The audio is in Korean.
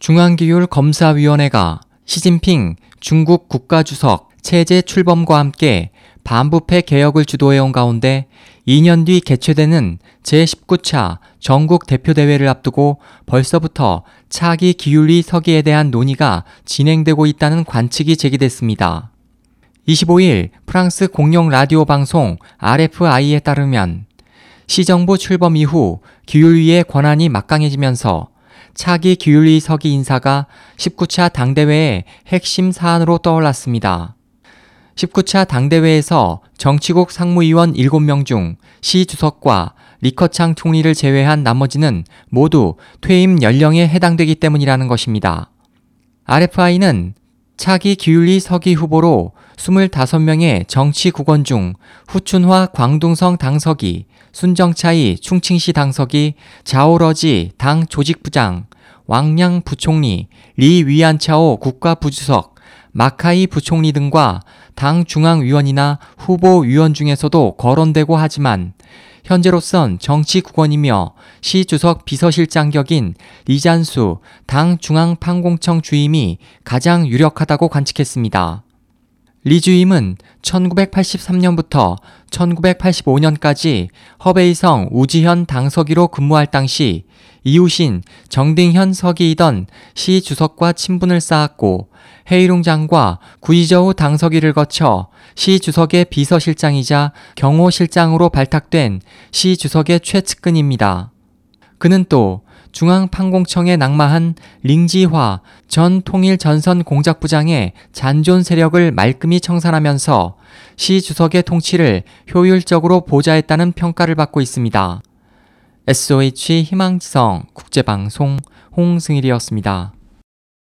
중앙기율 검사위원회가 시진핑 중국 국가주석 체제 출범과 함께 반부패 개혁을 주도해온 가운데 2년 뒤 개최되는 제19차 전국 대표대회를 앞두고 벌써부터 차기 기율리 서기에 대한 논의가 진행되고 있다는 관측이 제기됐습니다. 25일 프랑스 공영 라디오 방송 RFI에 따르면 시정부 출범 이후 기율위의 권한이 막강해지면서 차기 기율리 서기 인사가 19차 당대회의 핵심 사안으로 떠올랐습니다. 19차 당대회에서 정치국 상무위원 7명 중 시 주석과 리커창 총리를 제외한 나머지는 모두 퇴임 연령에 해당되기 때문이라는 것입니다. RFI는 차기 기율리 서기 후보로 25명의 정치 국원 중 후춘화 광둥성 당서기, 순정차이 충칭시 당서기, 자오러지 당 조직부장, 왕량 부총리, 리 위안차오 국가부주석, 마카이 부총리 등과 당 중앙위원이나 후보 위원 중에서도 거론되고 하지만 현재로선 정치국원이며 시 주석 비서실장 격인 리잔수 당 중앙판공청 주임이 가장 유력하다고 관측했습니다. 리 주임은 1983년부터 1985년까지 허베이성 우지현 당서기로 근무할 당시 이웃인 정딩현 서기이던 시 주석과 친분을 쌓았고 헤이룽장과 구이저우 당서기를 거쳐 시 주석의 비서실장이자 경호실장으로 발탁된 시 주석의 최측근입니다. 그는 또 중앙판공청에 낙마한 링지화 전 통일전선 공작부장의 잔존 세력을 말끔히 청산하면서 시 주석의 통치를 효율적으로 보좌했다는 평가를 받고 있습니다. SOH 희망지성 국제방송 홍승일이었습니다.